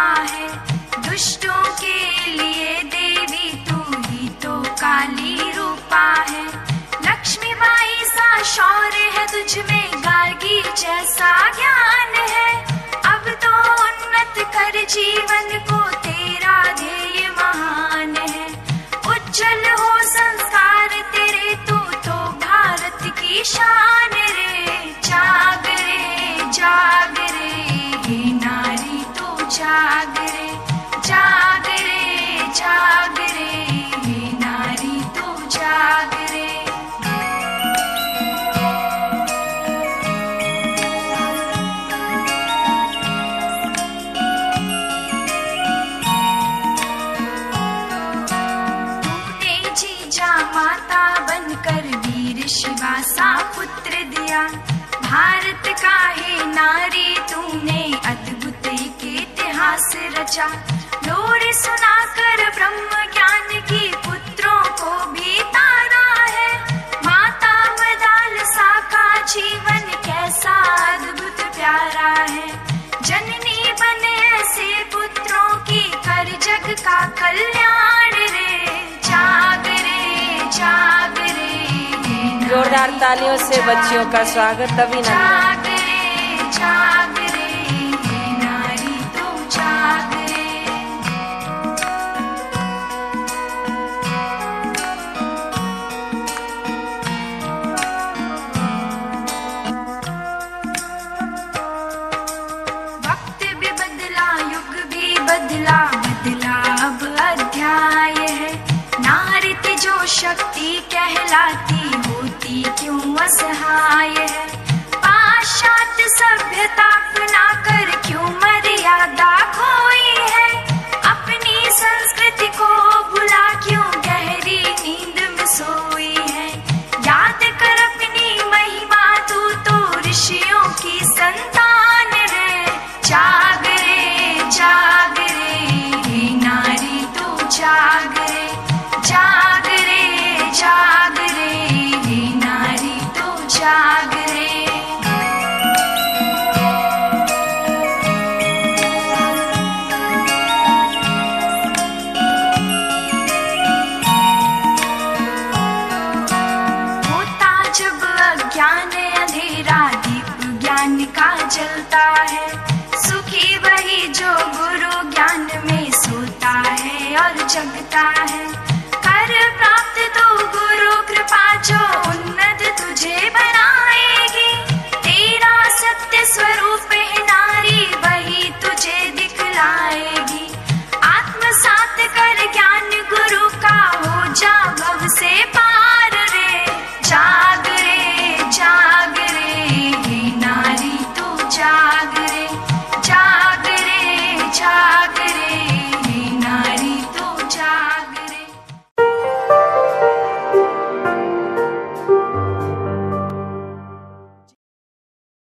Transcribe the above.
माता है। दुष्टों के लिए देवी, तू ही तो काली रूपा है। लक्ष्मी बाई सा शौर्य है, तुझ में गार्गी जैसा ज्ञान है। अब तो उन्नत कर जीवन को सा पुत्र दिया। भारत का है नारी तूने अद्भुत इतिहास रचा। लोर सुनाकर ब्रह्म जोरदार तालियों से बच्चियों का स्वागत, अभिनंदन। बदला बदला अब अध्याय है। जो शक्ति कहलाती क्यों असहाय है? सुनता है। सुखी वही जो गुरु ज्ञान में सोता है और जगता है। कर प्राप्त तो गुरु, कृपा जो उन्नत तुझे